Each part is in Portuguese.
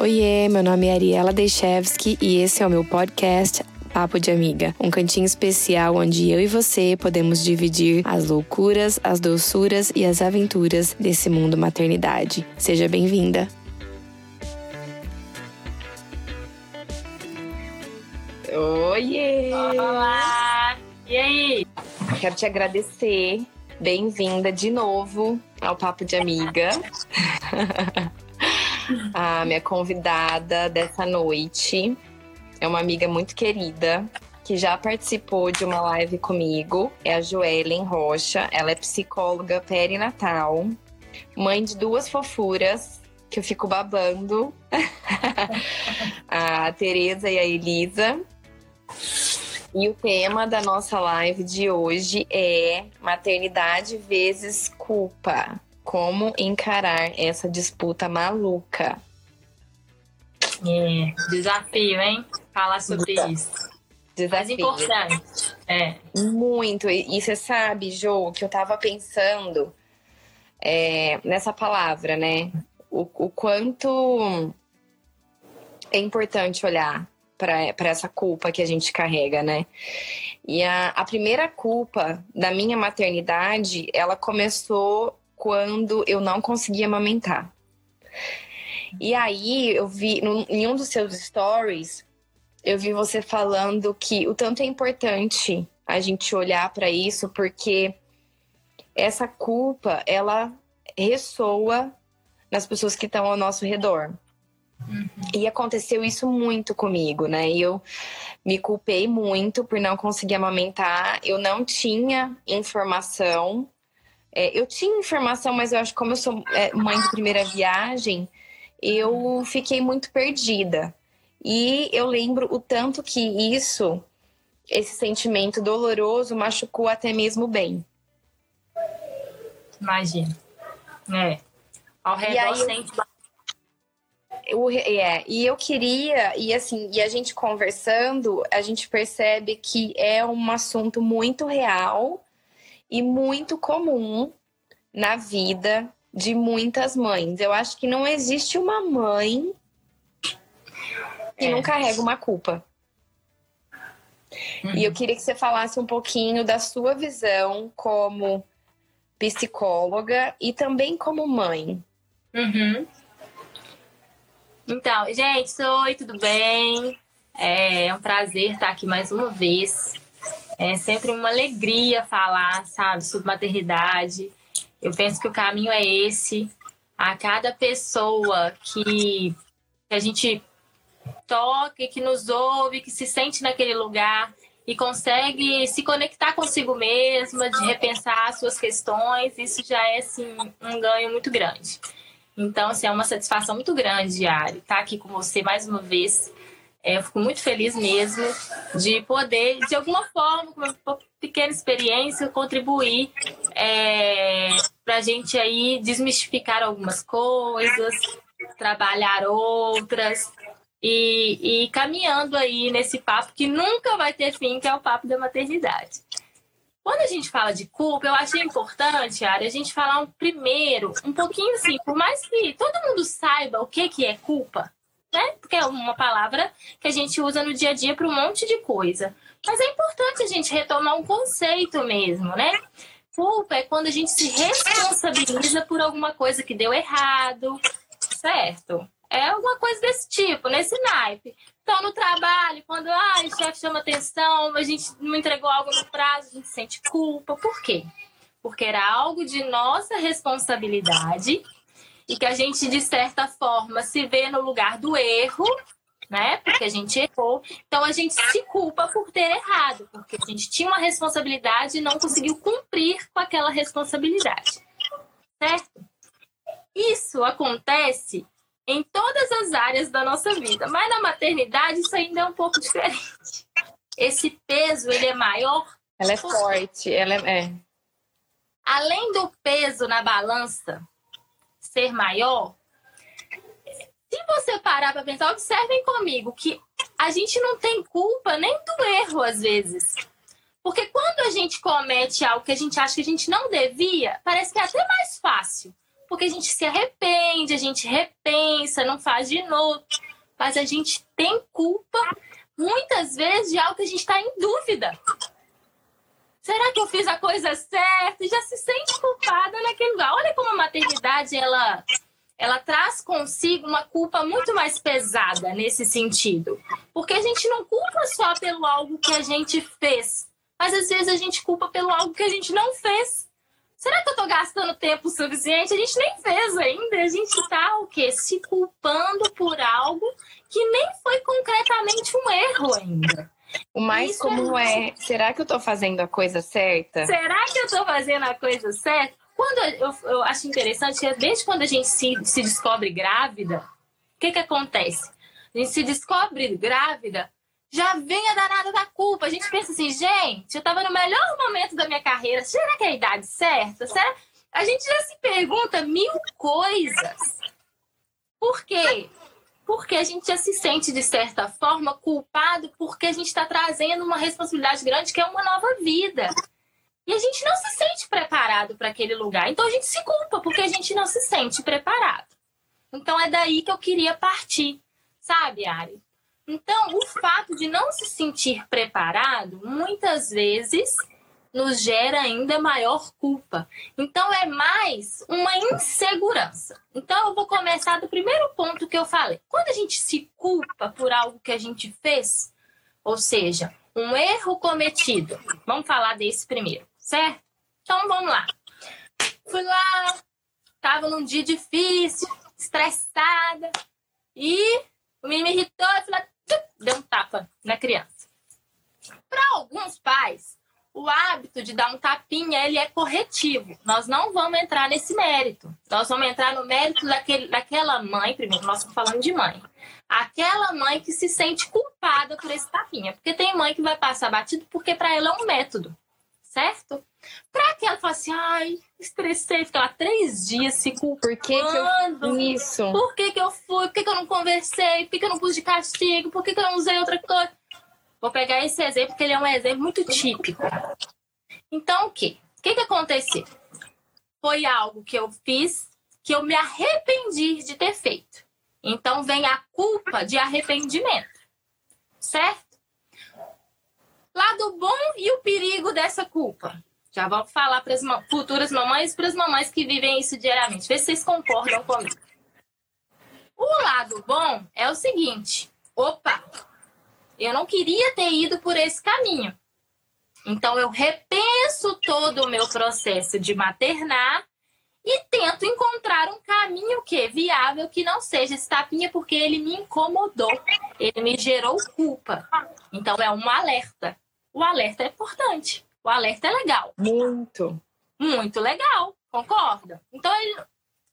Oiê, meu nome é Ariela Dechevski e esse é o meu podcast Papo de Amiga, um cantinho especial onde eu e você podemos dividir as loucuras, as doçuras e as aventuras desse mundo maternidade. Seja bem-vinda! Oiê! Olá! E aí? Quero te agradecer. Bem-vinda de novo ao Papo de Amiga. a minha convidada dessa noite é uma amiga muito querida que já participou de uma live comigo. É a Joellen Rocha. Ela é psicóloga perinatal, mãe de duas fofuras que eu fico babando. a Tereza e a Elisa. E o tema da nossa live de hoje é maternidade vezes culpa. Como encarar essa disputa maluca? É, desafio, hein? Falar sobre isso. Desafio. Mas importante. É. Muito. E você sabe, Jo, que eu tava pensando é, nessa palavra, né? O, o quanto é importante olhar para essa culpa que a gente carrega, né? E a, a primeira culpa da minha maternidade, ela começou quando eu não conseguia amamentar. E aí eu vi no, em um dos seus stories, eu vi você falando que o tanto é importante a gente olhar para isso, porque essa culpa ela ressoa nas pessoas que estão ao nosso redor. Uhum. E aconteceu isso muito comigo, né? Eu me culpei muito por não conseguir amamentar. Eu não tinha informação é, eu tinha informação, mas eu acho que como eu sou é, mãe de primeira viagem, eu fiquei muito perdida. E eu lembro o tanto que isso, esse sentimento doloroso, machucou até mesmo bem. Imagina. É. Ao redor sente... Eu, é, e eu queria, e assim, e a gente conversando, a gente percebe que é um assunto muito real e muito comum na vida de muitas mães. Eu acho que não existe uma mãe que é. não carrega uma culpa. Uhum. E eu queria que você falasse um pouquinho da sua visão como psicóloga e também como mãe. Uhum. Então, gente, oi, tudo bem? É um prazer estar aqui mais uma vez. É sempre uma alegria falar, sabe, sobre maternidade. Eu penso que o caminho é esse. A cada pessoa que, a gente toca, que nos ouve, que se sente naquele lugar e consegue se conectar consigo mesma, de repensar suas questões, isso já é assim, um ganho muito grande. Então, assim, é uma satisfação muito grande, Ari, estar aqui com você mais uma vez é, eu fico muito feliz mesmo de poder, de alguma forma, com uma pequena experiência, contribuir é, para a gente aí desmistificar algumas coisas, trabalhar outras e, e caminhando aí nesse papo que nunca vai ter fim, que é o papo da maternidade. Quando a gente fala de culpa, eu achei importante, Ari, a gente falar um, primeiro um pouquinho assim, por mais que todo mundo saiba o que, que é culpa, né? Porque é uma palavra que a gente usa no dia a dia para um monte de coisa. Mas é importante a gente retomar um conceito mesmo, né? Culpa é quando a gente se responsabiliza por alguma coisa que deu errado, certo? É alguma coisa desse tipo, nesse naipe. Então, no trabalho, quando ah, o chefe chama atenção, a gente não entregou algo no prazo, a gente sente culpa. Por quê? Porque era algo de nossa responsabilidade e que a gente, de certa forma, se vê no lugar do erro, né? Porque a gente errou. Então a gente se culpa por ter errado, porque a gente tinha uma responsabilidade e não conseguiu cumprir com aquela responsabilidade. Certo? Isso acontece em todas as áreas da nossa vida, mas na maternidade isso ainda é um pouco diferente. Esse peso, ele é maior. Ela é forte, ela é... é. Além do peso na balança, ser maior, se você parar para pensar, observem comigo que a gente não tem culpa nem do erro às vezes. Porque quando a gente comete algo que a gente acha que a gente não devia, parece que é até mais fácil. porque a gente se arrepende, a gente repensa, não faz de novo. Mas a gente tem culpa, muitas vezes, de algo que a gente está em dúvida. Será que eu fiz a coisa certa? Já se sente culpada naquele lugar. Olha como a maternidade, ela, ela traz consigo uma culpa muito mais pesada nesse sentido. Porque a gente não culpa só pelo algo que a gente fez, mas às vezes a gente culpa pelo algo que a gente não fez. Será que eu tô gastando tempo suficiente? A gente nem fez ainda. A gente tá o quê? Se culpando por algo que nem foi concretamente um erro ainda. O mais Isso comum é, é, será que eu tô fazendo a coisa certa? Será que eu tô fazendo a coisa certa? Quando eu, eu acho interessante que desde quando a gente se, se descobre grávida, o que que acontece? A gente se descobre grávida, já vem a danada da culpa. A gente pensa assim, gente, eu estava no melhor momento da minha carreira. Será que é a idade certa? Será? A gente já se pergunta mil coisas. Por quê? Porque a gente já se sente, de certa forma, culpado porque a gente está trazendo uma responsabilidade grande que é uma nova vida. E a gente não se sente preparado para aquele lugar. Então a gente se culpa porque a gente não se sente preparado. Então é daí que eu queria partir, sabe, Ari? Então, o fato de não se sentir preparado, muitas vezes, nos gera ainda maior culpa. Então, é mais uma insegurança. Então, eu vou começar do primeiro ponto que eu falei. Quando a gente se culpa por algo que a gente fez, ou seja, um erro cometido, vamos falar desse primeiro, certo? Então, vamos lá. Fui lá, estava num dia difícil, estressada, e o menino me irritou e falou: deu um tapa na criança. Para alguns pais, o hábito de dar um tapinha ele é corretivo. Nós não vamos entrar nesse mérito. Nós vamos entrar no mérito daquele, daquela mãe, primeiro, nós estamos falando de mãe. Aquela mãe que se sente culpada por esse tapinha. Porque tem mãe que vai passar batido porque para ela é um método, certo? Pra que ela fala assim, ai, estressei, ficar lá três dias se culpando. Por que, que eu isso? Por que, que eu fui? Por que, que eu não conversei? Por que, que eu não pus de castigo? Por que, que eu não usei outra coisa? Vou pegar esse exemplo, porque ele é um exemplo muito típico. Então, o quê? O que, que aconteceu? Foi algo que eu fiz que eu me arrependi de ter feito. Então, vem a culpa de arrependimento. Certo? Lado bom e o perigo dessa culpa. Já vou falar para as futuras mamães e para as mamães que vivem isso diariamente. Vê se vocês concordam comigo. O lado bom é o seguinte: opa, eu não queria ter ido por esse caminho. Então eu repenso todo o meu processo de maternar e tento encontrar um caminho que viável que não seja esse tapinha porque ele me incomodou, ele me gerou culpa. Então é um alerta. O alerta é importante. O alerta é legal. Muito. Muito legal, concorda? Então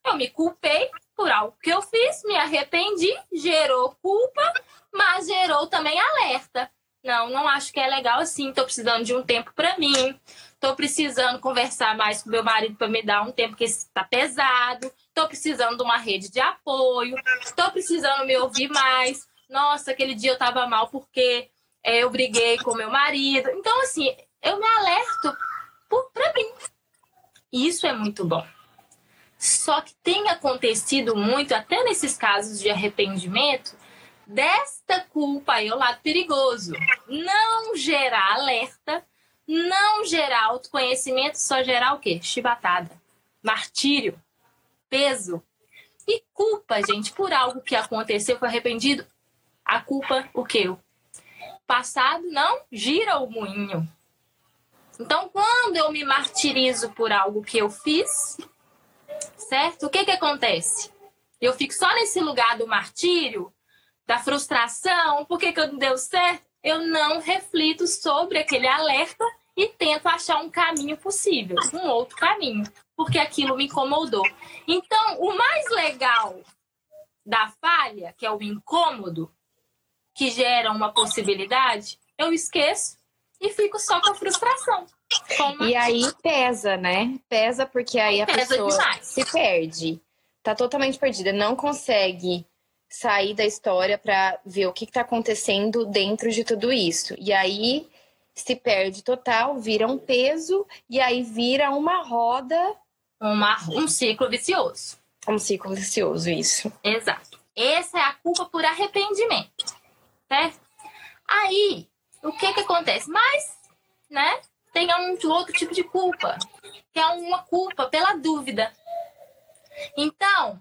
eu me culpei por algo que eu fiz, me arrependi, gerou culpa, mas gerou também alerta. Não, não acho que é legal assim. Tô precisando de um tempo para mim. Tô precisando conversar mais com meu marido para me dar um tempo que está pesado. Tô precisando de uma rede de apoio. Tô precisando me ouvir mais. Nossa, aquele dia eu tava mal porque é, eu briguei com meu marido. Então, assim, eu me alerto para mim. Isso é muito bom. Só que tem acontecido muito, até nesses casos de arrependimento, desta culpa aí, o lado perigoso. Não gerar alerta, não gerar autoconhecimento, só gerar o quê? Chibatada, martírio, peso. E culpa, gente, por algo que aconteceu, foi arrependido. A culpa, o quê? O passado não gira o moinho. Então, quando eu me martirizo por algo que eu fiz, certo? O que que acontece? Eu fico só nesse lugar do martírio, da frustração, por que, que eu não deu certo? Eu não reflito sobre aquele alerta e tento achar um caminho possível, um outro caminho, porque aquilo me incomodou. Então, o mais legal da falha, que é o incômodo, que gera uma possibilidade, eu esqueço e fico só com a frustração. E aí pesa, né? Pesa porque aí a pesa pessoa demais. se perde. Tá totalmente perdida, não consegue sair da história para ver o que está acontecendo dentro de tudo isso. E aí se perde total, vira um peso e aí vira uma roda uma, um ciclo vicioso. Um ciclo vicioso, isso. Exato. Essa é a culpa por arrependimento, certo? Aí, o que que acontece? Mas, né, tem um outro tipo de culpa, que é uma culpa pela dúvida. Então,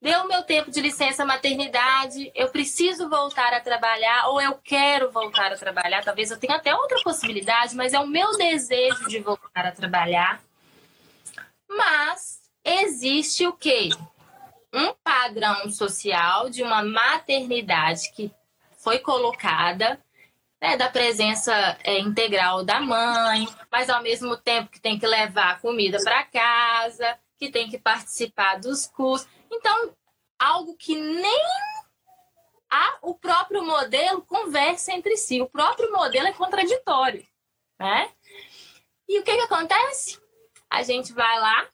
deu meu tempo de licença maternidade, eu preciso voltar a trabalhar ou eu quero voltar a trabalhar. Talvez eu tenha até outra possibilidade, mas é o meu desejo de voltar a trabalhar. Mas existe o quê? Um padrão social de uma maternidade que foi colocada né, da presença é, integral da mãe, mas ao mesmo tempo que tem que levar comida para casa, que tem que participar dos cursos. Então, algo que nem a, o próprio modelo conversa entre si. O próprio modelo é contraditório, né? E o que, que acontece? A gente vai lá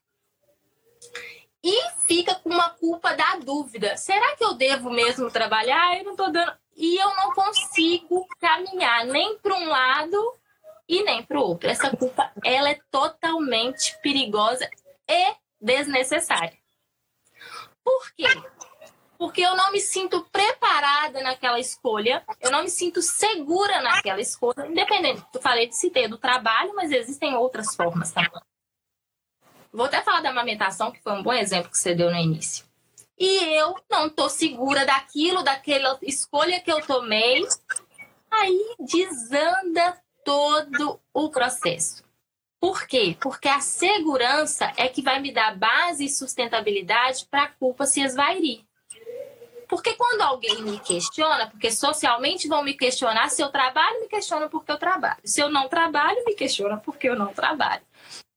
e fica com uma culpa da dúvida. Será que eu devo mesmo trabalhar? Eu não tô dando. E eu não consigo caminhar nem para um lado e nem para o outro. Essa culpa ela é totalmente perigosa e desnecessária. Por quê? Porque eu não me sinto preparada naquela escolha, eu não me sinto segura naquela escolha, independente. Eu falei de citei do trabalho, mas existem outras formas também. Vou até falar da amamentação, que foi um bom exemplo que você deu no início. E eu não tô segura daquilo, daquela escolha que eu tomei. Aí desanda todo o processo. Por quê? Porque a segurança é que vai me dar base e sustentabilidade para a culpa se esvairir. Porque quando alguém me questiona, porque socialmente vão me questionar se eu trabalho, me questionam porque eu trabalho. Se eu não trabalho, me questionam porque eu não trabalho.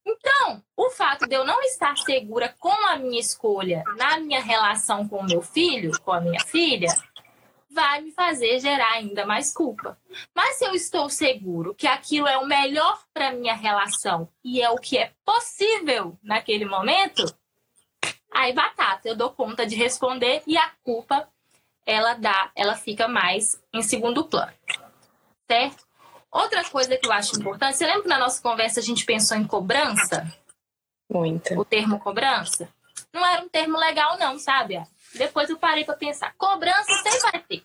Então, o fato de eu não estar segura com a minha escolha na minha relação com o meu filho, com a minha filha, vai me fazer gerar ainda mais culpa. Mas se eu estou seguro que aquilo é o melhor para minha relação e é o que é possível naquele momento, aí batata, eu dou conta de responder e a culpa ela dá, ela fica mais em segundo plano. Certo? Outra coisa que eu acho importante, você lembra que na nossa conversa a gente pensou em cobrança? Muito. O termo cobrança? Não era um termo legal não, sabe? Depois eu parei para pensar. Cobrança sempre vai ter.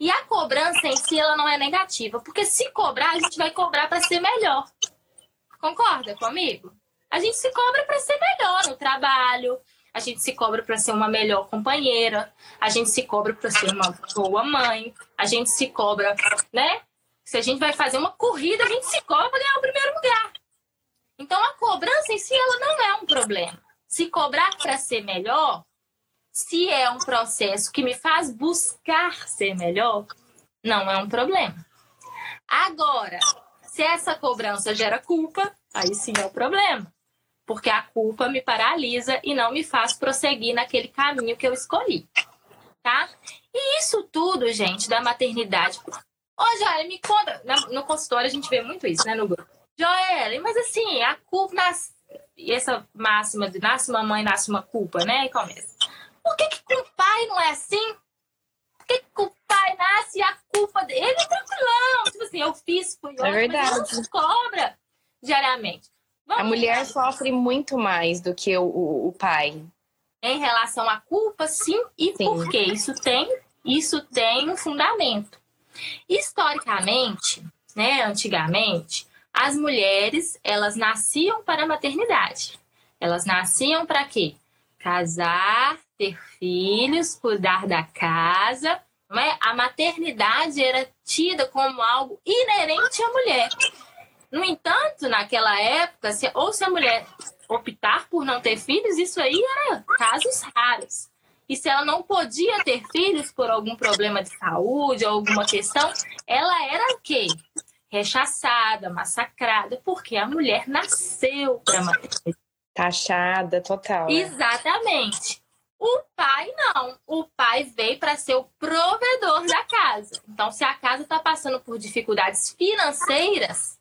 E a cobrança em si, ela não é negativa. Porque se cobrar, a gente vai cobrar para ser melhor. Concorda comigo? A gente se cobra para ser melhor no trabalho. A gente se cobra para ser uma melhor companheira. A gente se cobra para ser uma boa mãe. A gente se cobra, né? Se a gente vai fazer uma corrida, a gente se cobra para ganhar o primeiro lugar. Então a cobrança em si, ela não é um problema. Se cobrar para ser melhor, se é um processo que me faz buscar ser melhor, não é um problema. Agora, se essa cobrança gera culpa, aí sim é o um problema. Porque a culpa me paralisa e não me faz prosseguir naquele caminho que eu escolhi. Tá? E isso tudo, gente, da maternidade. Ô, Joel, me conta. No consultório a gente vê muito isso, né, no grupo. Joel, mas assim, a culpa. Nas... E essa máxima de nasce uma mãe, nasce uma culpa, né? E começa. Por que, que com o pai não é assim? Por que, que com o pai nasce e a culpa dele é tranquilão? Tipo assim, eu fiz, foi ótimo, é verdade. mas não cobra diariamente. Vamos a mulher lá. sofre muito mais do que o, o, o, pai. Em relação à culpa, sim. E sim. por quê? Isso tem, isso tem um fundamento. Historicamente, né, antigamente, as mulheres, elas nasciam para a maternidade. Elas nasciam para quê? Casar, ter filhos, cuidar da casa. É? A maternidade era tida como algo inerente à mulher. No entanto, naquela época, se, ou se a mulher optar por não ter filhos, isso aí era casos raros. E se ela não podia ter filhos por algum problema de saúde ou alguma questão, ela era o quê? Rechaçada, massacrada, porque a mulher nasceu para maternidade. Taxada, total. Né? Exatamente. O pai não. O pai veio para ser o provedor da casa. Então, se a casa está passando por dificuldades financeiras,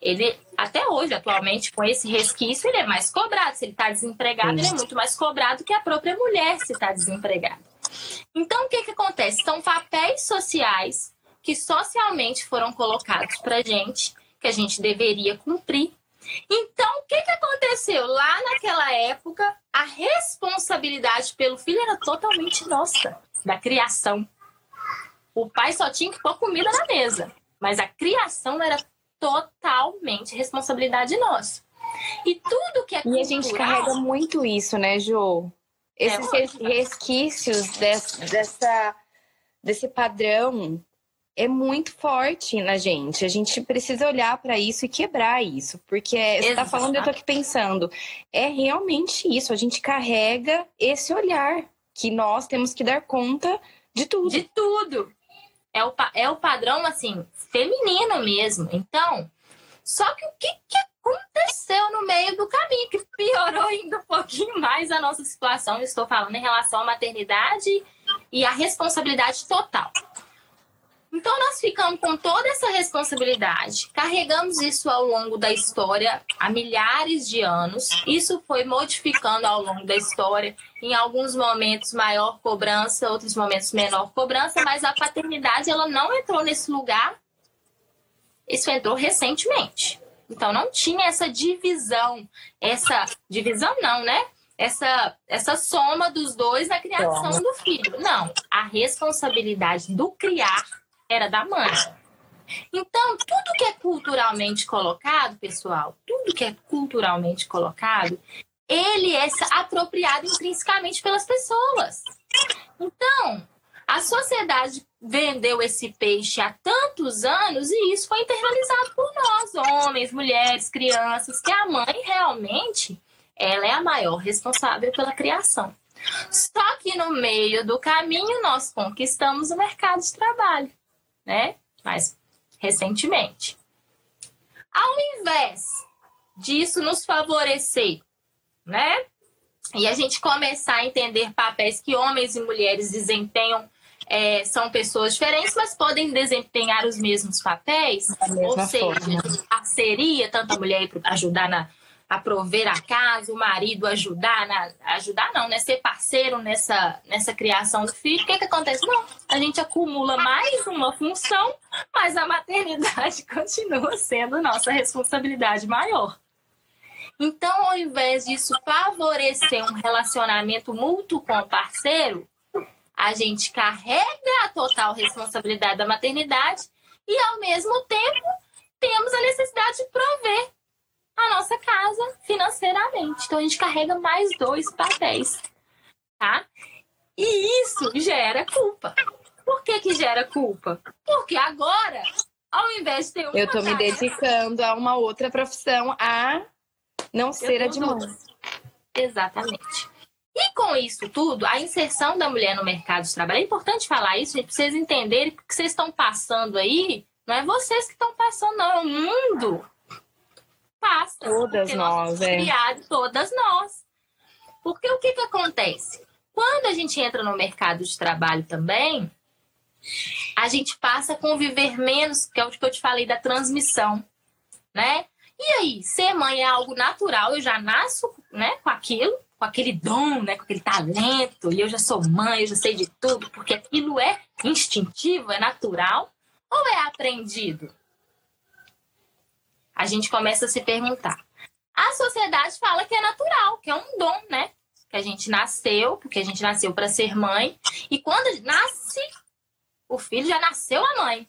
ele, até hoje, atualmente, com esse resquício, ele é mais cobrado. Se ele está desempregado, ele é muito mais cobrado que a própria mulher se está desempregada. Então, o que, que acontece? São papéis sociais que socialmente foram colocados para gente, que a gente deveria cumprir, Então, o que, que aconteceu? Lá naquela época, a responsabilidade pelo filho era totalmente nossa, da criação. O pai só tinha que pôr comida na mesa, mas a criação era totalmente responsabilidade nossa. E tudo que é cultural... E a gente carrega muito isso, né, Jo? Esses é resquícios desse, dessa, desse padrão é muito forte na gente. A gente precisa olhar para isso e quebrar isso, porque é, você está falando, eu tô aqui pensando, é realmente isso. A gente carrega esse olhar que nós temos que dar conta de tudo. De tudo. É o, é o padrão assim feminino mesmo. Então, só que o que, que aconteceu no meio do caminho que piorou ainda um pouquinho mais a nossa situação? estou falando em relação à maternidade e à responsabilidade total. Então, nós ficamos com toda essa responsabilidade, carregamos isso ao longo da história há milhares de anos. Isso foi modificando ao longo da história, em alguns momentos maior cobrança, outros momentos menor cobrança, mas a paternidade ela não entrou nesse lugar. Isso entrou recentemente. Então, não tinha essa divisão, essa divisão não, né? Essa, essa soma dos dois na criação do filho. Não, a responsabilidade do criar era da mãe. Então, tudo que é culturalmente colocado, pessoal, tudo que é culturalmente colocado, ele é apropriado intrinsecamente pelas pessoas. Então, a sociedade vendeu esse peixe há tantos anos e isso foi internalizado por nós, homens, mulheres, crianças, que a mãe realmente ela é a maior responsável pela criação. Só que no meio do caminho nós conquistamos o mercado de trabalho né? Mais recentemente. Ao invés disso nos favorecer, né? E a gente começar a entender papéis que homens e mulheres desempenham é, são pessoas diferentes, mas podem desempenhar os mesmos papéis. Ou seja, forma. parceria, tanto a mulher ajudar na, a prover a casa, o marido ajudar, na, ajudar não, né? Ser parceiro nessa, nessa criação do filho. O que, que acontece? Não, a gente acumula mais uma função, mas a maternidade continua sendo nossa responsabilidade maior. Então, ao invés disso favorecer um relacionamento mútuo com o parceiro, a gente carrega a total responsabilidade da maternidade e, ao mesmo tempo, temos a necessidade de prover a nossa casa financeiramente. Então a gente carrega mais dois papéis, tá? E isso gera culpa. Por que que gera culpa? Porque agora, ao invés de ter uma Eu tô me dedicando a uma outra profissão, a não ser a de mãe. Exatamente. E com isso tudo, a inserção da mulher no mercado de trabalho, é importante falar isso, gente, pra vocês entenderem que vocês estão passando aí, não é vocês que estão passando, não, é o mundo passa. Todas nós, é. Criado, todas nós. Porque o que, que acontece? Quando a gente entra no mercado de trabalho também, a gente passa a conviver menos, que é o que eu te falei da transmissão, né? E aí, ser mãe é algo natural, eu já nasço, né, com aquilo, com aquele dom, né, com aquele talento, e eu já sou mãe, eu já sei de tudo, porque aquilo é instintivo, é natural, ou é aprendido? A gente começa a se perguntar. A sociedade fala que é natural, que é um dom, né? Que a gente nasceu, porque a gente nasceu para ser mãe. E quando nasce, o filho já nasceu a mãe.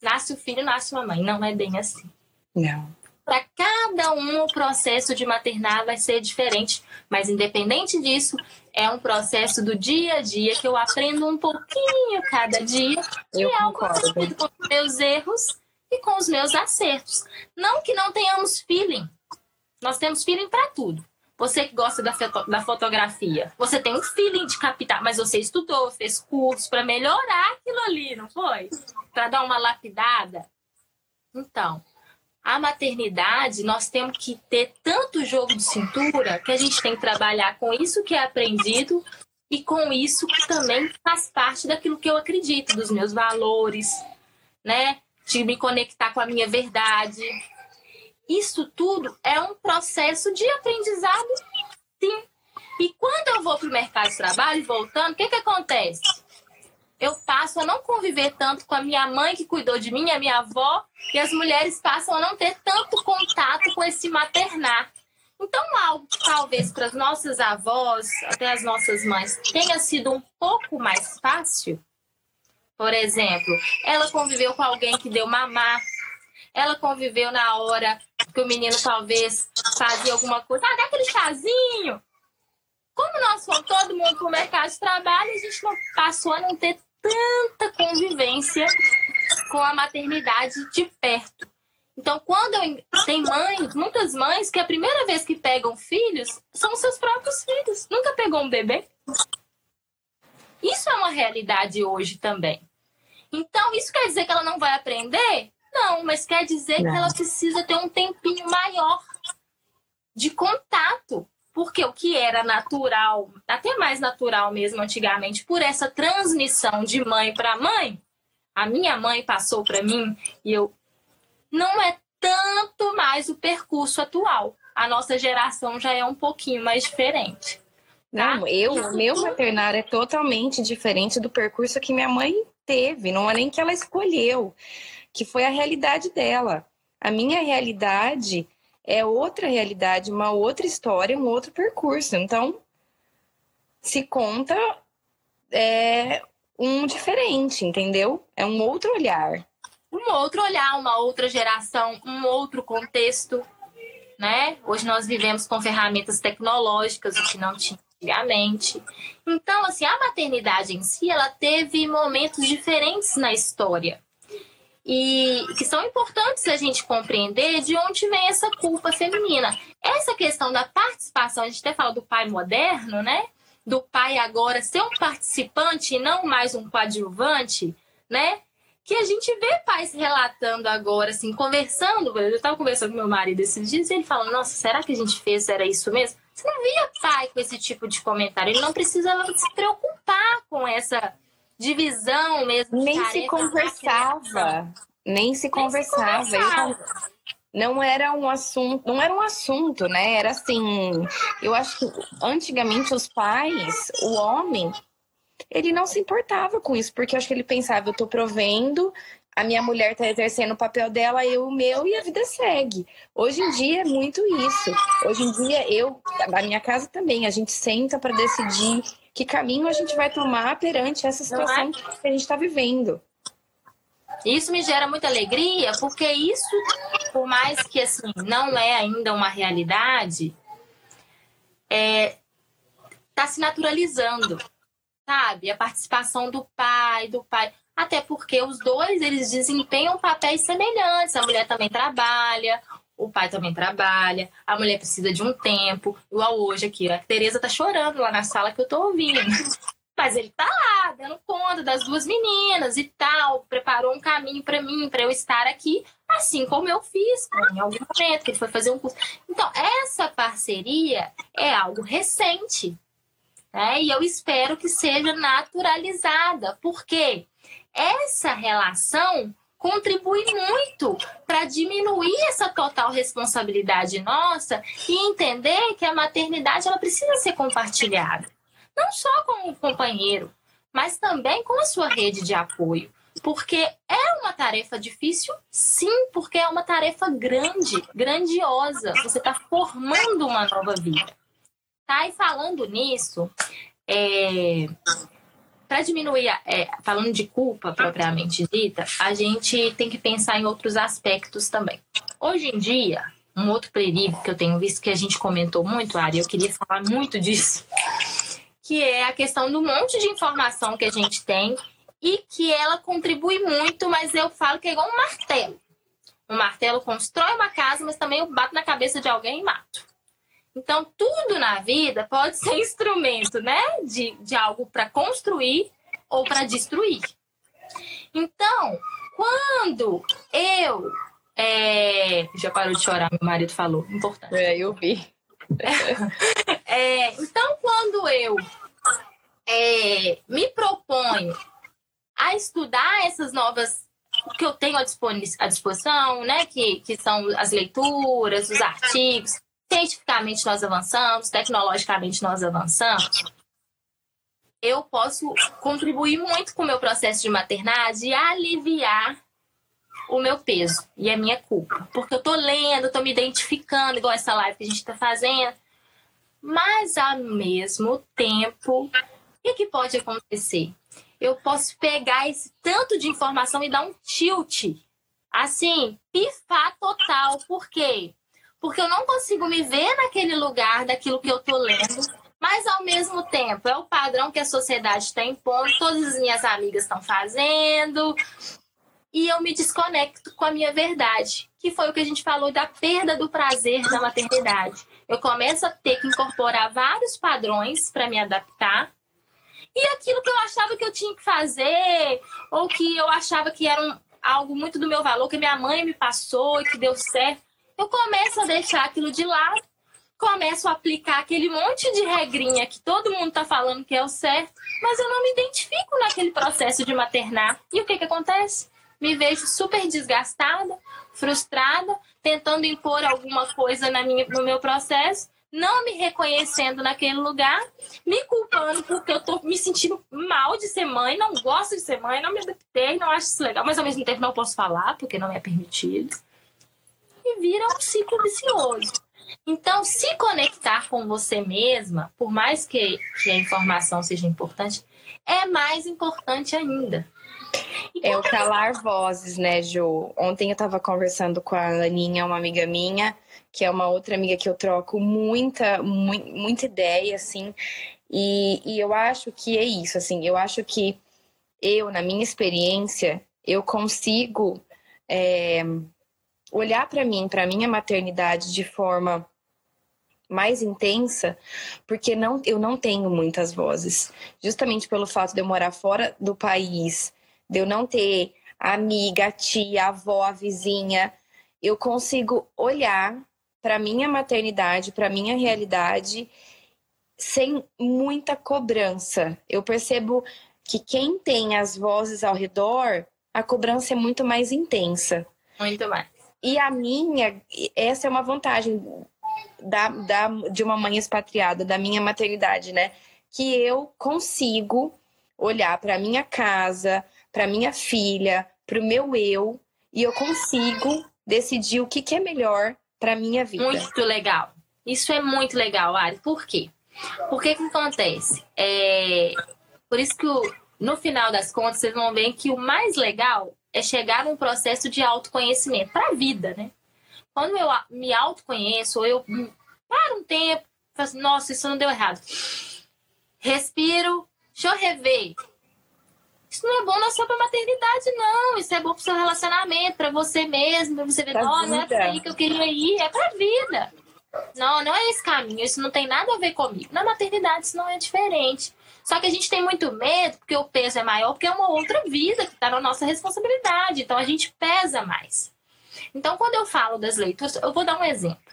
Nasce o filho, nasce uma mãe. Não é bem assim. Não. Para cada um, o processo de maternar vai ser diferente. Mas, independente disso, é um processo do dia a dia que eu aprendo um pouquinho cada dia. Eu e é concordo. com os meus erros e com os meus acertos. Não que não tenhamos feeling. Nós temos feeling para tudo. Você que gosta da, foto, da fotografia, você tem um feeling de captar, mas você estudou, fez curso para melhorar aquilo ali, não foi? Para dar uma lapidada. Então, a maternidade, nós temos que ter tanto jogo de cintura que a gente tem que trabalhar com isso que é aprendido e com isso que também faz parte daquilo que eu acredito, dos meus valores, né? De me conectar com a minha verdade. Isso tudo é um processo de aprendizado, sim. E quando eu vou para o mercado de trabalho, voltando, o que, que acontece? eu passo a não conviver tanto com a minha mãe que cuidou de mim, a minha avó, e as mulheres passam a não ter tanto contato com esse maternar. Então, algo que talvez para as nossas avós, até as nossas mães, tenha sido um pouco mais fácil. Por exemplo, ela conviveu com alguém que deu mamar, ela conviveu na hora que o menino talvez fazia alguma coisa, ah, dá aquele chazinho. Como nós fomos todo mundo para o mercado de trabalho, a gente passou a não ter tanta convivência com a maternidade de perto. Então, quando eu, tem mães, muitas mães, que a primeira vez que pegam filhos são seus próprios filhos. Nunca pegou um bebê. Isso é uma realidade hoje também. Então, isso quer dizer que ela não vai aprender? Não, mas quer dizer não. que ela precisa ter um tempinho maior de contato. Porque o que era natural, até mais natural mesmo antigamente, por essa transmissão de mãe para mãe, a minha mãe passou para mim e eu não é tanto mais o percurso atual. A nossa geração já é um pouquinho mais diferente. Tá? Não, eu, o meu maternário é totalmente diferente do percurso que minha mãe teve, não é nem que ela escolheu, que foi a realidade dela. A minha realidade é outra realidade, uma outra história, um outro percurso. Então, se conta é um diferente, entendeu? É um outro olhar um outro olhar, uma outra geração, um outro contexto, né? Hoje nós vivemos com ferramentas tecnológicas, o que não tinha antigamente. Então, assim, a maternidade em si, ela teve momentos diferentes na história. E que são importantes a gente compreender de onde vem essa culpa feminina. Essa questão da participação, a gente até fala do pai moderno, né? Do pai agora ser um participante e não mais um coadjuvante, né? Que a gente vê pais relatando agora, assim, conversando. Eu estava conversando com meu marido esses dias e ele falando: Nossa, será que a gente fez? Era isso mesmo? Você não via pai com esse tipo de comentário. Ele não precisa se preocupar com essa divisão mesmo. Nem se conversava. Nem se conversava. Nem se conversava. Não era um assunto, não era um assunto, né? Era assim, eu acho que antigamente os pais, o homem, ele não se importava com isso, porque eu acho que ele pensava, eu tô provendo, a minha mulher tá exercendo o papel dela, eu o meu e a vida segue. Hoje em dia é muito isso. Hoje em dia eu, na minha casa também, a gente senta para decidir que caminho a gente vai tomar perante essa é? situação que a gente está vivendo. Isso me gera muita alegria, porque isso, por mais que assim não é ainda uma realidade, é, tá se naturalizando sabe? A participação do pai, do pai. Até porque os dois, eles desempenham papéis semelhantes. A mulher também trabalha, o pai também trabalha, a mulher precisa de um tempo. Igual hoje aqui, a Tereza tá chorando lá na sala que eu tô ouvindo. Mas ele tá lá, dando conta das duas meninas e tal, preparou um caminho para mim, para eu estar aqui, assim como eu fiz em algum momento que ele foi fazer um curso. Então, essa parceria é algo recente, né? E eu espero que seja naturalizada, porque essa relação contribui muito para diminuir essa total responsabilidade nossa e entender que a maternidade ela precisa ser compartilhada, não só com o companheiro, mas também com a sua rede de apoio. Porque é uma tarefa difícil, sim, porque é uma tarefa grande, grandiosa. Você está formando uma nova vida. Tá? E falando nisso, é, para diminuir, é, falando de culpa propriamente dita, a gente tem que pensar em outros aspectos também. Hoje em dia, um outro perigo que eu tenho visto que a gente comentou muito, Ari, eu queria falar muito disso, que é a questão do monte de informação que a gente tem e que ela contribui muito, mas eu falo que é igual um martelo. Um martelo constrói uma casa, mas também eu bato na cabeça de alguém e mato. Então, tudo na vida pode ser instrumento, né? De, de algo para construir ou para destruir. Então, quando eu. É... Já parou de chorar, meu marido falou. Importante. É, eu vi. é, então, quando eu é, me proponho a estudar essas novas que eu tenho à disposição, né? Que, que são as leituras, os artigos, cientificamente nós avançamos, tecnologicamente nós avançamos. eu posso contribuir muito com o meu processo de maternidade e aliviar o meu peso e a minha culpa. Porque eu tô lendo, tô me identificando, igual essa live que a gente tá fazendo. Mas ao mesmo tempo, o que, que pode acontecer? Eu posso pegar esse tanto de informação e dar um tilt. Assim, pifar total. Por quê? Porque eu não consigo me ver naquele lugar daquilo que eu tô lendo mas ao mesmo tempo é o padrão que a sociedade está impondo, todas as minhas amigas estão fazendo, e eu me desconecto com a minha verdade, que foi o que a gente falou da perda do prazer da maternidade. Eu começo a ter que incorporar vários padrões para me adaptar. E aquilo que eu achava que eu tinha que fazer, ou que eu achava que era um, algo muito do meu valor, que minha mãe me passou e que deu certo, eu começo a deixar aquilo de lado começo a aplicar aquele monte de regrinha que todo mundo está falando que é o certo, mas eu não me identifico naquele processo de maternar. E o que, que acontece? Me vejo super desgastada, frustrada, tentando impor alguma coisa na minha, no meu processo, não me reconhecendo naquele lugar, me culpando porque eu tô me sentindo mal de ser mãe, não gosto de ser mãe, não me adaptei, não acho isso legal, mas ao mesmo tempo não posso falar porque não é permitido. E vira um ciclo vicioso. Então, se conectar com você mesma, por mais que, que a informação seja importante, é mais importante ainda. é o calar vozes, né, Jo? Ontem eu estava conversando com a Aninha, uma amiga minha, que é uma outra amiga que eu troco muita, mu muita ideia, assim. E, e eu acho que é isso, assim. Eu acho que eu, na minha experiência, eu consigo é, olhar para mim, para minha maternidade de forma mais intensa, porque não, eu não tenho muitas vozes. Justamente pelo fato de eu morar fora do país, de eu não ter amiga, tia, avó, vizinha, eu consigo olhar para minha maternidade, para minha realidade sem muita cobrança. Eu percebo que quem tem as vozes ao redor, a cobrança é muito mais intensa. Muito mais. E a minha, essa é uma vantagem da, da, de uma mãe expatriada, da minha maternidade, né? Que eu consigo olhar para minha casa, para minha filha, para o meu eu, e eu consigo decidir o que, que é melhor para minha vida. Muito legal. Isso é muito legal, Ari. Por quê? Porque que acontece? É... Por isso que o... no final das contas vocês vão ver que o mais legal é chegar num processo de autoconhecimento para a vida, né? Quando eu me autoconheço, eu paro um tempo, falo assim, nossa, isso não deu errado. Respiro, deixa eu rever. Isso não é bom não só para maternidade, não. Isso é bom para seu relacionamento, para você mesmo, para você ver, não, não é pra aí que eu queria ir, é para vida. Não, não é esse caminho, isso não tem nada a ver comigo. Na maternidade isso não é diferente. Só que a gente tem muito medo, porque o peso é maior, porque é uma outra vida que está na nossa responsabilidade. Então a gente pesa mais. Então, quando eu falo das leituras, eu vou dar um exemplo.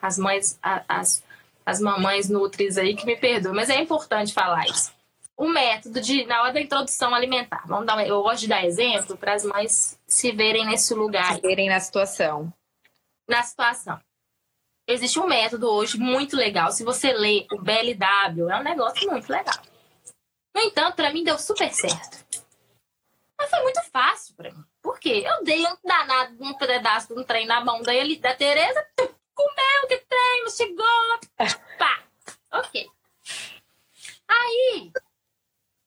As mães, as, as mamães nutris aí que me perdoam, mas é importante falar isso. O método de, na hora da introdução alimentar, vamos dar, eu gosto de dar exemplo para as mães se verem nesse lugar. Se verem na situação. Na situação. Existe um método hoje muito legal. Se você lê o BLW, é um negócio muito legal. No entanto, para mim deu super certo. Mas foi muito fácil para mim. Por quê? Eu dei um danado, um pedaço de um trem na mão da, da Tereza, comeu que trem, chegou, pá. Ok. Aí,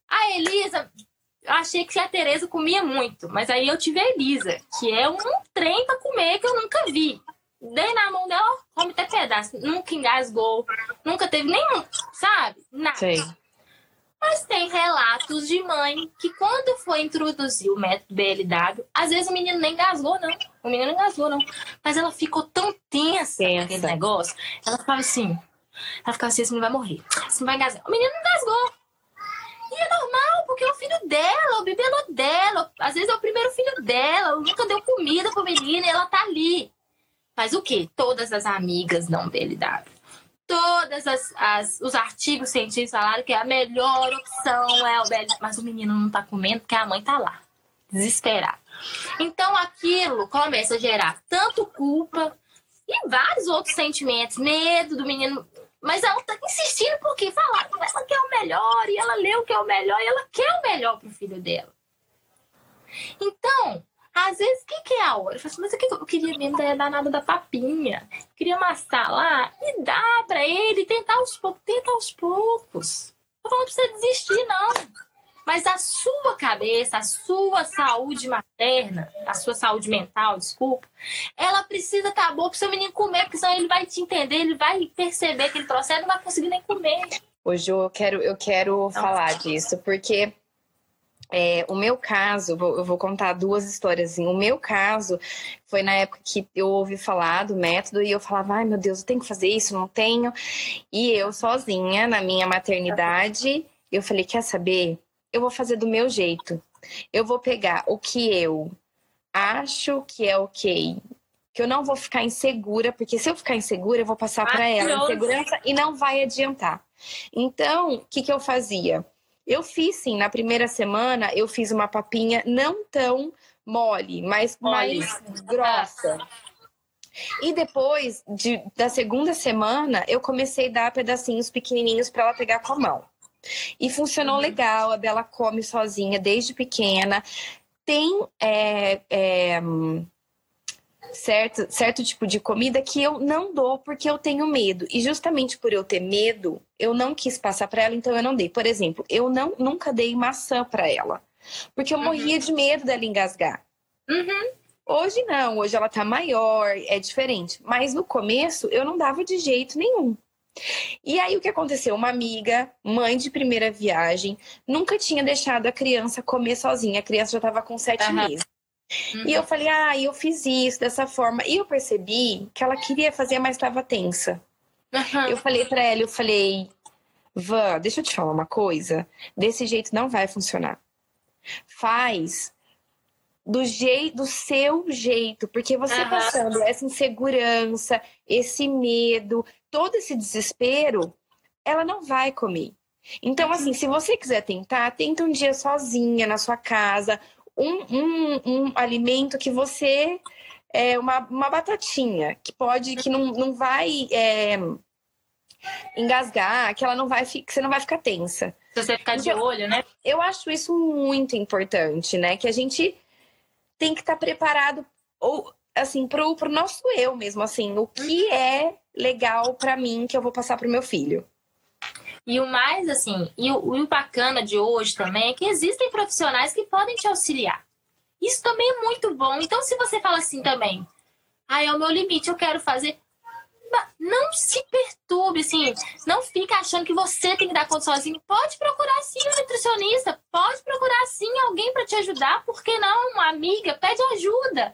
a Elisa, eu achei que a Tereza comia muito, mas aí eu tive a Elisa, que é um trem para comer que eu nunca vi dei na mão dela, come até pedaço. Nunca engasgou, nunca teve nenhum, sabe? Nada. Sei. Mas tem relatos de mãe que quando foi introduzir o método BLW, às vezes o menino nem engasgou, não. O menino não engasgou, não. Mas ela ficou tão tensa, tensa. aquele negócio. Ela ficava assim. Ela ficava assim, esse menino vai morrer. Esse vai engasgar. O menino não engasgou. E é normal, porque é o filho dela, o bibelô dela. Às vezes é o primeiro filho dela. Nunca deu comida pro menino e ela tá ali. Mas o que? Todas as amigas não BLW. Todas as, as, os artigos científicos falaram que a melhor opção é o BLW. Mas o menino não tá comendo porque a mãe tá lá, desesperada. Então aquilo começa a gerar tanto culpa e vários outros sentimentos, medo do menino. Mas ela tá insistindo porque falaram que ela quer o melhor, e ela o que é o melhor, e ela quer o melhor pro filho dela. Então, às vezes, o que, que é a hora? Eu falo assim, mas eu queria mesmo dar nada da papinha. Queria amassar lá e dar pra ele, tentar aos poucos, tenta aos poucos. Não falando pra você desistir, não. Mas a sua cabeça, a sua saúde materna, a sua saúde mental, desculpa, ela precisa estar tá boa pro seu menino comer, porque senão ele vai te entender, ele vai perceber aquele processo e não vai conseguir nem comer. Hoje eu quero, eu quero falar disso, porque é, o meu caso, vou, eu vou contar duas histórias. O meu caso foi na época que eu ouvi falar do método e eu falava, ai meu Deus, eu tenho que fazer isso, não tenho. E eu sozinha, na minha maternidade, eu falei, quer saber? eu vou fazer do meu jeito. Eu vou pegar o que eu acho que é ok, que eu não vou ficar insegura, porque se eu ficar insegura, eu vou passar para ela insegurança e não vai adiantar. Então, o que, que eu fazia? Eu fiz sim, na primeira semana eu fiz uma papinha não tão mole, mas mole. mais grossa. E depois de, da segunda semana, eu comecei a dar pedacinhos pequenininhos para ela pegar com a mão. E funcionou uhum. legal, a Bela come sozinha desde pequena. Tem é, é, certo, certo tipo de comida que eu não dou porque eu tenho medo. E justamente por eu ter medo, eu não quis passar para ela, então eu não dei. Por exemplo, eu não, nunca dei maçã para ela. Porque eu uhum. morria de medo dela engasgar. Uhum. Hoje não, hoje ela tá maior, é diferente. Mas no começo eu não dava de jeito nenhum. E aí o que aconteceu? Uma amiga, mãe de primeira viagem, nunca tinha deixado a criança comer sozinha. A criança já estava com sete uhum. meses. Uhum. E eu falei, ah, eu fiz isso dessa forma. E eu percebi que ela queria fazer, mas estava tensa. Uhum. Eu falei para ela, eu falei, Van, deixa eu te falar uma coisa. Desse jeito não vai funcionar. Faz do jeito, do seu jeito, porque você uhum. passando essa insegurança, esse medo, todo esse desespero, ela não vai comer. Então, uhum. assim, se você quiser tentar, tenta um dia sozinha na sua casa, um, um, um alimento que você. É uma, uma batatinha, que pode, que não, não vai é, engasgar, que ela não vai que você não vai ficar tensa. Se você ficar de então, olho, né? Eu acho isso muito importante, né? Que a gente tem que estar preparado ou assim pro, pro nosso eu mesmo, assim, o que é legal para mim que eu vou passar pro meu filho. E o mais, assim, e o, o bacana de hoje também é que existem profissionais que podem te auxiliar. Isso também é muito bom. Então, se você fala assim também, ah, é o meu limite, eu quero fazer. Não se perturbe, assim, não fica achando que você tem que dar conta sozinho. Pode procurar sim um nutricionista, pode procurar sim alguém para te ajudar, por que não? Uma amiga, pede ajuda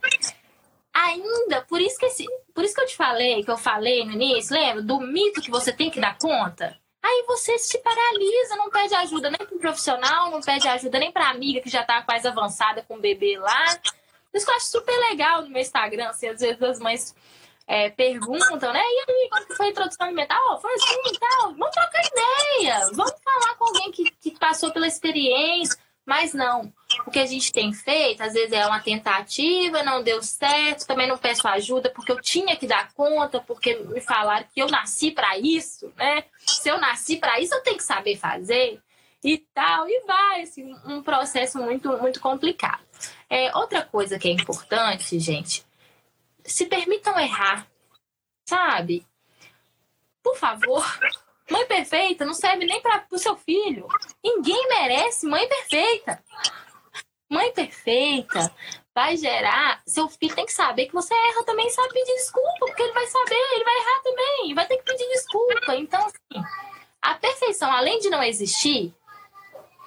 ainda, por isso que esse, por isso que eu te falei, que eu falei no início, lembra? Do mito que você tem que dar conta. Aí você se paralisa, não pede ajuda nem pro profissional, não pede ajuda nem pra amiga que já tá mais avançada com o bebê lá. Isso que eu acho super legal no meu Instagram, assim, às vezes as mães é, perguntam, né? E aí, quando foi a introdução alimentar? Oh, foi assim e tal. Vamos trocar ideia. Vamos falar com alguém que, que passou pela experiência. Mas não. O que a gente tem feito, às vezes é uma tentativa, não deu certo, também não peço ajuda porque eu tinha que dar conta, porque me falaram que eu nasci para isso, né? Se eu nasci para isso, eu tenho que saber fazer e tal, e vai, assim, um processo muito, muito complicado. É, outra coisa que é importante, gente, se permitam errar, sabe? Por favor, Mãe perfeita não serve nem para o seu filho. Ninguém merece mãe perfeita. Mãe perfeita vai gerar. Seu filho tem que saber que você erra também sabe pedir desculpa, porque ele vai saber, ele vai errar também, vai ter que pedir desculpa. Então, assim, a perfeição, além de não existir,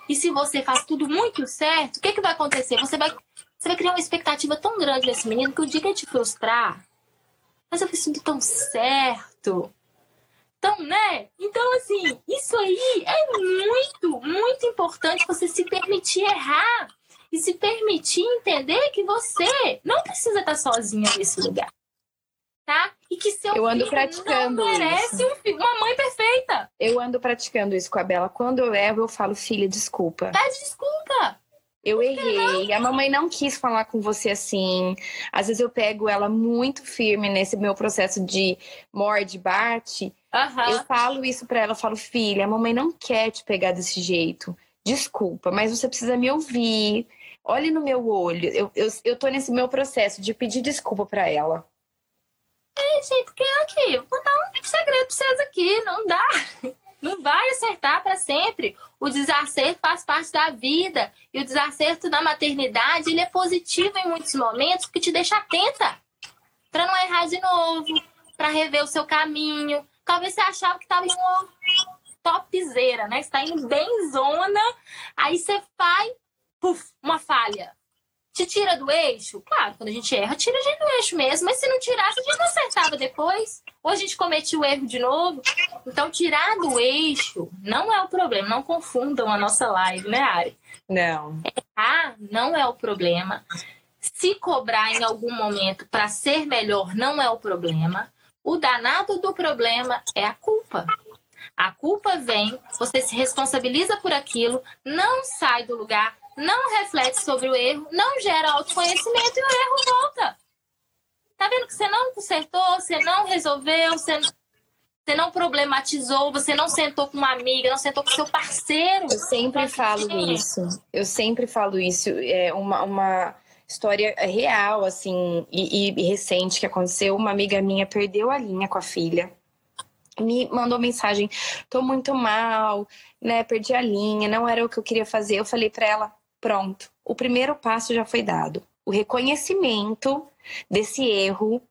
e se você faz tudo muito certo, o que, que vai acontecer? Você vai, você vai criar uma expectativa tão grande nesse menino que o dia que ele te frustrar, mas eu fiz tudo tão certo então, né? Então, assim, isso aí é muito, muito importante você se permitir errar e se permitir entender que você não precisa estar sozinha nesse lugar. Tá? E que seu eu ando praticando não merece. Um filho, uma mãe perfeita. Eu ando praticando isso com a Bela. Quando eu erro, eu falo, filha, desculpa. Pede desculpa. Eu errei. A mamãe não quis falar com você assim. Às vezes eu pego ela muito firme nesse meu processo de morde, bate. Uhum. Eu falo isso pra ela, eu falo, filha, a mamãe não quer te pegar desse jeito. Desculpa, mas você precisa me ouvir. Olhe no meu olho. Eu, eu, eu tô nesse meu processo de pedir desculpa pra ela. É, gente, porque aqui, vou contar um segredo pra vocês aqui. Não dá. Não vai acertar para sempre. O desacerto faz parte da vida. E o desacerto na maternidade, ele é positivo em muitos momentos, porque te deixa atenta. Para não errar de novo, para rever o seu caminho. Talvez você achava que estava em uma topzera, né? Você tá indo bem zona, aí você faz, puf, uma falha. Te tira do eixo? Claro, quando a gente erra, tira a gente do eixo mesmo. Mas se não tirasse, a gente não acertava depois. Ou a gente cometia o erro de novo. Então, tirar do eixo não é o problema. Não confundam a nossa live, né, Ari? Não. Errar não é o problema. Se cobrar em algum momento para ser melhor não é o problema. O danado do problema é a culpa. A culpa vem, você se responsabiliza por aquilo, não sai do lugar, não reflete sobre o erro, não gera autoconhecimento e o erro volta. Tá vendo que você não consertou, você não resolveu, você, você não problematizou, você não sentou com uma amiga, não sentou com seu parceiro. Eu sempre falo isso. Eu sempre falo isso. É uma, uma história real, assim, e, e recente que aconteceu. Uma amiga minha perdeu a linha com a filha me mandou mensagem: tô muito mal, né? Perdi a linha, não era o que eu queria fazer. Eu falei para ela: pronto, o primeiro passo já foi dado. O reconhecimento desse erro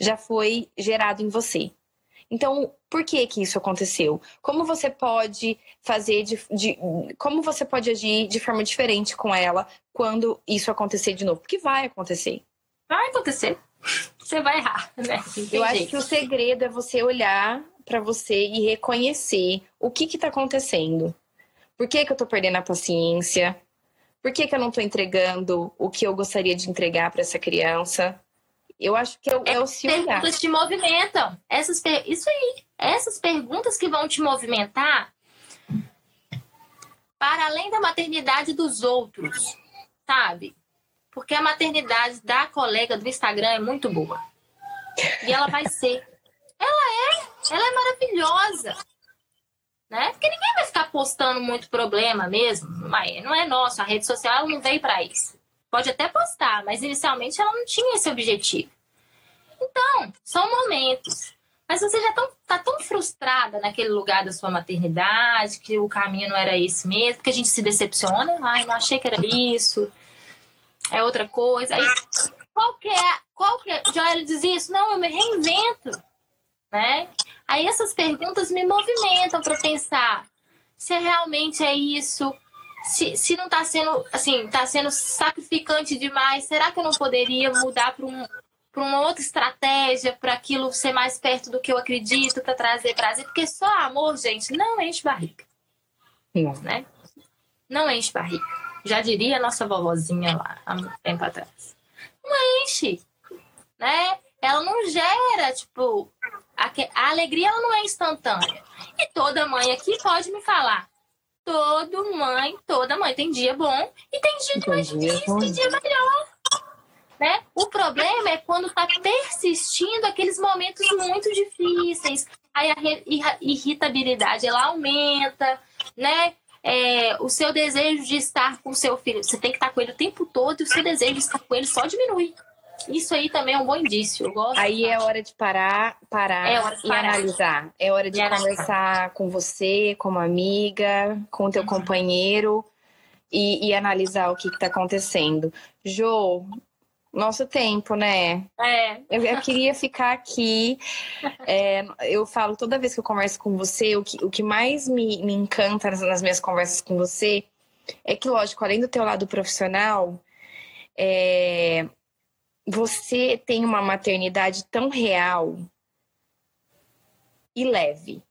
já foi gerado em você. Então, por que que isso aconteceu? Como você pode fazer de, de, como você pode agir de forma diferente com ela quando isso acontecer de novo? Porque vai acontecer. Vai acontecer. Você vai errar, né? Eu acho que o segredo é você olhar para você e reconhecer o que está acontecendo. Por que, que eu estou perdendo a paciência? Por que, que eu não estou entregando o que eu gostaria de entregar para essa criança? Eu acho que é, é o se olhar. Perguntas te movimentam. Essas. Isso aí. Essas perguntas que vão te movimentar para além da maternidade dos outros, sabe? Porque a maternidade da colega do Instagram é muito boa. E ela vai ser. Ela é. Ela é maravilhosa. Né? Porque ninguém vai ficar postando muito problema mesmo. Mas não é nosso. A rede social não veio para isso. Pode até postar, mas inicialmente ela não tinha esse objetivo. Então, são momentos. Mas você já tão, tá tão frustrada naquele lugar da sua maternidade, que o caminho não era esse mesmo, que a gente se decepciona. Ai, não achei que era isso é outra coisa. Aí, qual que é, qual que é, diz isso? Não, eu me reinvento, né? Aí essas perguntas me movimentam para pensar se realmente é isso, se, se não está sendo, assim, tá sendo sacrificante demais, será que eu não poderia mudar para um, para uma outra estratégia, para aquilo ser mais perto do que eu acredito, para trazer prazer? Porque só amor, gente, não enche barriga. Não. Né? Não enche barriga. Já diria a nossa vovozinha lá, há muito tempo atrás. Não enche, né? Ela não gera, tipo, a, a alegria ela não é instantânea. E toda mãe aqui pode me falar. Toda mãe, toda mãe tem dia bom e tem dia mais difícil, tem dia melhor. Né? O problema é quando tá persistindo aqueles momentos muito difíceis. Aí a irritabilidade ela aumenta, né? é, o seu desejo de estar com o seu filho. Você tem que estar com ele o tempo todo e o seu desejo de estar com ele só diminui. Isso aí também é um bom indício. aí é hora de parar, parar, é de parar. e analisar. É hora de e conversar analisar. com você, como amiga, com o teu uhum. companheiro e, e, analisar o que está acontecendo. Jo, nosso tempo, né? É. Eu, eu queria ficar aqui. É, eu falo toda vez que eu converso com você, o que, o que mais me, me encanta nas, nas minhas conversas com você é que, lógico, além do teu lado profissional, é, você tem uma maternidade tão real e leve.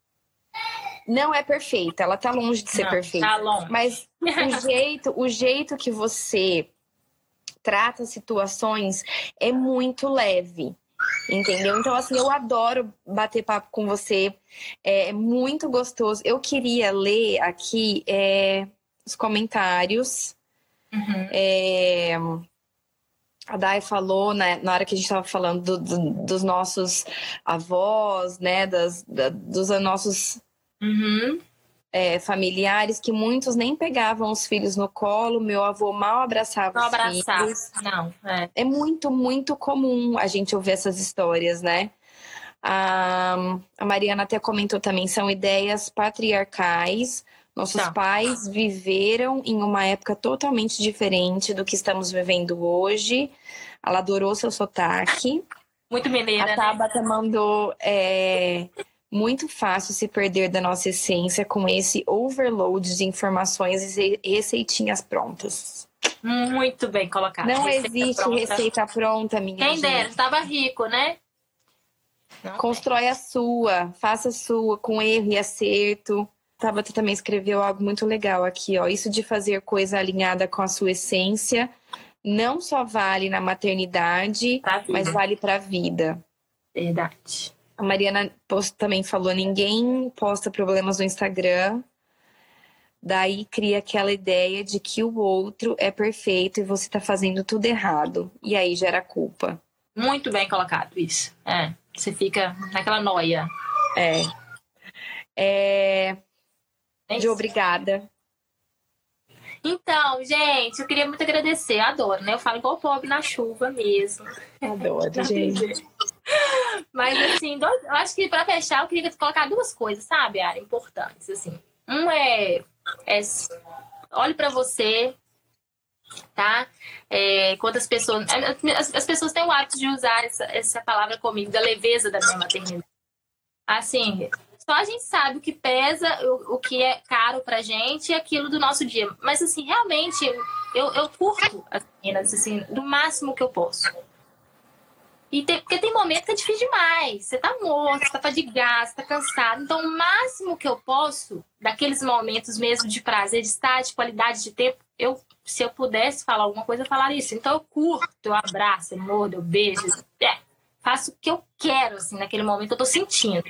Não é perfeita, ela tá longe de ser Não, perfeita. Tá longe. Mas o jeito, o jeito que você trata situações é muito leve. Entendeu? Então, assim, eu adoro bater papo com você. É muito gostoso. Eu queria ler aqui é, os comentários Uhum. É, a Dai falou, né, na hora que a gente estava falando do, do, dos nossos avós, né, das, da, dos nossos uhum. é, familiares, que muitos nem pegavam os filhos no colo, meu avô mal abraçava não os abraçava. filhos. Não, é. é muito, muito comum a gente ouvir essas histórias, né? A, a Mariana até comentou também, são ideias patriarcais. Nossos Tá. pais viveram em uma época totalmente diferente do que estamos vivendo hoje. Ela adorou seu sotaque. Muito mineira, A né? Tabata mandou é, muito fácil se perder da nossa essência com esse overload de informações e receitinhas prontas. Muito bem colocado. Não Receita existe pronta. receita pronta, minha Quem gente. dera, estava rico, né? Não Constrói a sua, faça a sua, com erro e acerto. Tabata também escreveu algo muito legal aqui, ó. Isso de fazer coisa alinhada com a sua essência não só vale na maternidade, mas vale para a vida. Verdade. A Mariana post- também falou: ninguém posta problemas no Instagram. Daí cria aquela ideia de que o outro é perfeito e você tá fazendo tudo errado. E aí gera culpa. Muito bem colocado isso. É. Você fica naquela noia. É. É. É De obrigada. Então, gente, eu queria muito agradecer. Eu adoro, né? Eu falo igual pobre na chuva mesmo. Adoro, gente. Mas, assim, dois- eu acho que pra fechar, eu queria colocar duas coisas, sabe, Ara, importantes, assim. Um é, é olhe pra você, tá? É, quantas pessoas... As, as pessoas têm o hábito de usar essa, essa palavra comigo, da leveza da minha maternidade. Assim, só a gente sabe o que pesa, o, o que é caro pra gente e aquilo do nosso dia. Mas, assim, realmente, eu, eu curto as meninas, assim, do máximo que eu posso. E tem, porque tem momento que é difícil demais. Você tá morto, você tá fadigado, você tá cansado. Então, o máximo que eu posso, daqueles momentos mesmo de prazer, de estar, de qualidade de tempo, eu, se eu pudesse falar alguma coisa, eu falaria isso. Então, eu curto, eu abraço, eu mordo, eu beijo. É, faço o que eu quero, assim, naquele momento eu tô sentindo.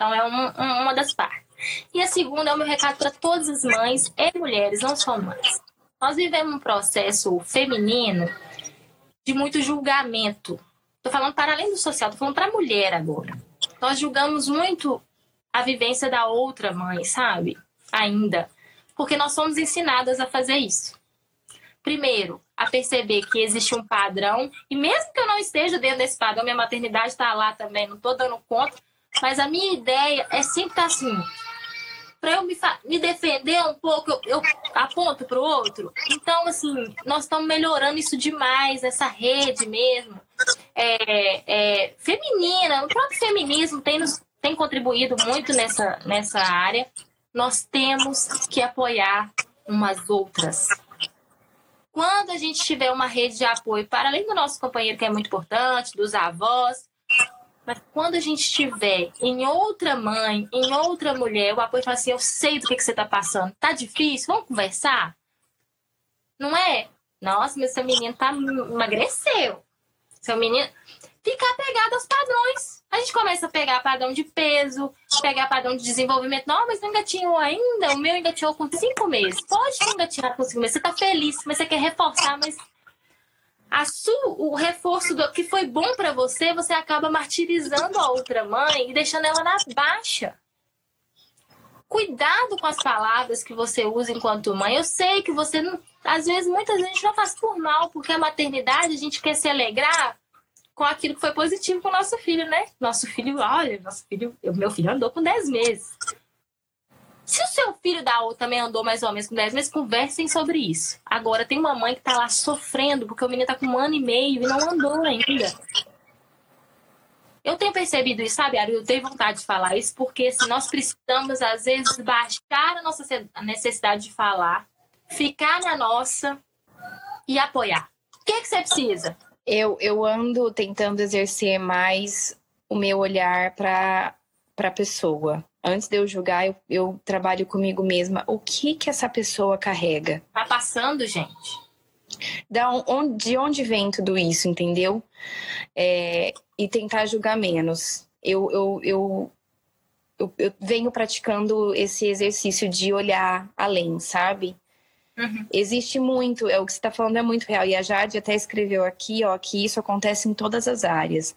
Então, é um- um- uma das partes. E a segunda é o meu recado para todas as mães e mulheres, não só mães. Nós vivemos um processo feminino de muito julgamento. Tô falando para além do social, tô falando para a mulher agora. Nós julgamos muito a vivência da outra mãe, sabe? Ainda. Porque nós somos ensinadas a fazer isso. Primeiro, a perceber que existe um padrão, e mesmo que eu não esteja dentro desse padrão, minha maternidade está lá também, não tô dando conta, mas a minha ideia é sempre estar assim. Para eu me, me defender um pouco, eu, eu aponto para o outro. Então, assim, nós estamos melhorando isso demais, essa rede mesmo é, é, feminina, o próprio feminismo tem, nos, tem contribuído muito nessa, nessa área. Nós temos que apoiar umas outras. Quando a gente tiver uma rede de apoio, para além do nosso companheiro, que é muito importante, dos avós, mas quando a gente estiver em outra mãe, em outra mulher, o apoio fala assim: eu sei do que, que você está passando, tá difícil, vamos conversar? Não é? Nossa, mas seu menino tá emagreceu. Seu menino fica apegado aos padrões. A gente começa a pegar padrão de peso, pegar padrão de desenvolvimento. Não, mas não engatinhou ainda. O meu engatinhou com cinco meses. Pode engatinhar com cinco meses. Você tá feliz, mas você quer reforçar, mas a sua, o reforço do que foi bom pra você, você acaba martirizando a outra mãe e deixando ela na baixa. Cuidado com as palavras que você usa enquanto mãe. Eu sei que você não, às vezes, muitas vezes a gente não faz por mal, porque a maternidade a gente quer se alegrar com aquilo que foi positivo com o nosso filho, né? Nosso filho, olha, nosso filho, eu- meu filho andou com 10 meses. Se o seu filho da outra também andou mais ou menos com 10 meses, conversem sobre isso. Agora, tem uma mãe que tá lá sofrendo porque o menino tá com um ano e meio e não andou ainda. Eu tenho percebido isso, sabe, Ari? Eu tenho vontade de falar isso porque assim, nós precisamos, às vezes, baixar a nossa necessidade de falar, ficar na nossa e apoiar. O que, que você precisa? Eu, eu ando tentando exercer mais o meu olhar para a pessoa. Antes de eu julgar, eu, eu trabalho comigo mesma. O que que essa pessoa carrega? Tá passando, gente. Da on- onde, de onde vem tudo isso, entendeu? É, e tentar julgar menos. Eu, eu, eu, eu, eu venho praticando esse exercício de olhar além, sabe? Uhum. Existe muito, é o que você está falando é muito real. E a Jade até escreveu aqui, ó, que isso acontece em todas as áreas.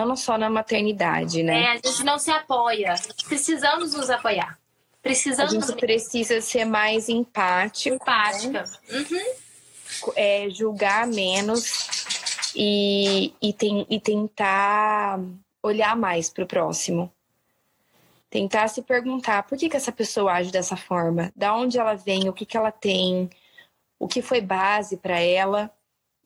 Não só na maternidade, né? É, a gente não se apoia. Precisamos nos apoiar. Precisamos. A gente precisa ser mais empático. Empática. Né? Uhum. É, julgar menos e, e, tem, e tentar olhar mais para o próximo. Tentar se perguntar por que, que essa pessoa age dessa forma, da onde ela vem, o que, que ela tem, o que foi base para ela.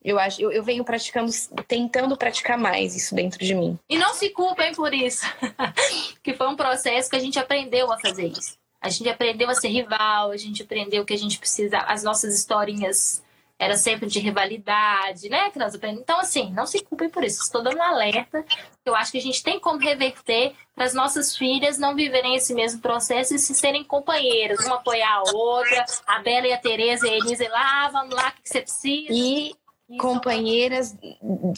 Eu acho, eu, eu, venho praticando, tentando praticar mais isso dentro de mim. E não se culpem por isso, que foi um processo que a gente aprendeu a fazer isso. A gente aprendeu a ser rival, a gente aprendeu que a gente precisa, as nossas historinhas era sempre de rivalidade, né? Que nós aprendemos. Então, assim, não se culpem por isso. Estou dando um alerta. Eu acho que a gente tem como reverter para as nossas filhas não viverem esse mesmo processo e se serem companheiras, uma apoiar a outra, a Bela e a Tereza e a Elisa, lá, ah, vamos lá, o que você precisa. E companheiras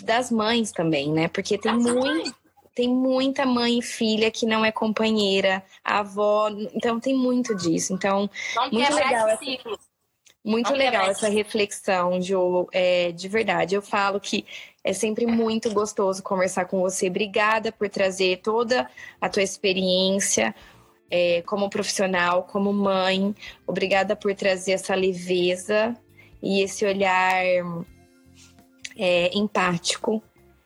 das mães também, né? Porque tem muito. Tem muita mãe e filha que não é companheira, avó, então tem muito disso. Então, não muito legal. Esse ciclo. Muito legal essa reflexão, Jo. É, de verdade, eu falo que é sempre muito gostoso conversar com você. Obrigada por trazer toda a tua experiência é, como profissional, como mãe. Obrigada por trazer essa leveza e esse olhar é, empático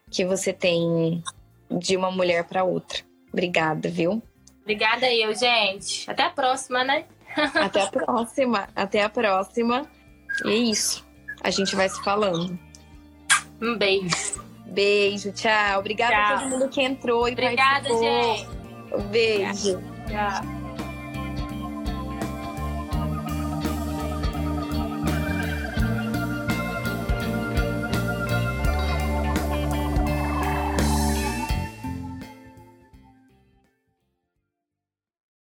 que você tem de uma mulher para outra. Obrigada, viu? Obrigada eu, gente. Até a próxima, né? Até a próxima. Até a próxima. E é isso. A gente vai se falando. Um beijo. Beijo, tchau. Obrigada tchau. a todo mundo que entrou e Obrigada, participou. gente. Um beijo. Tchau.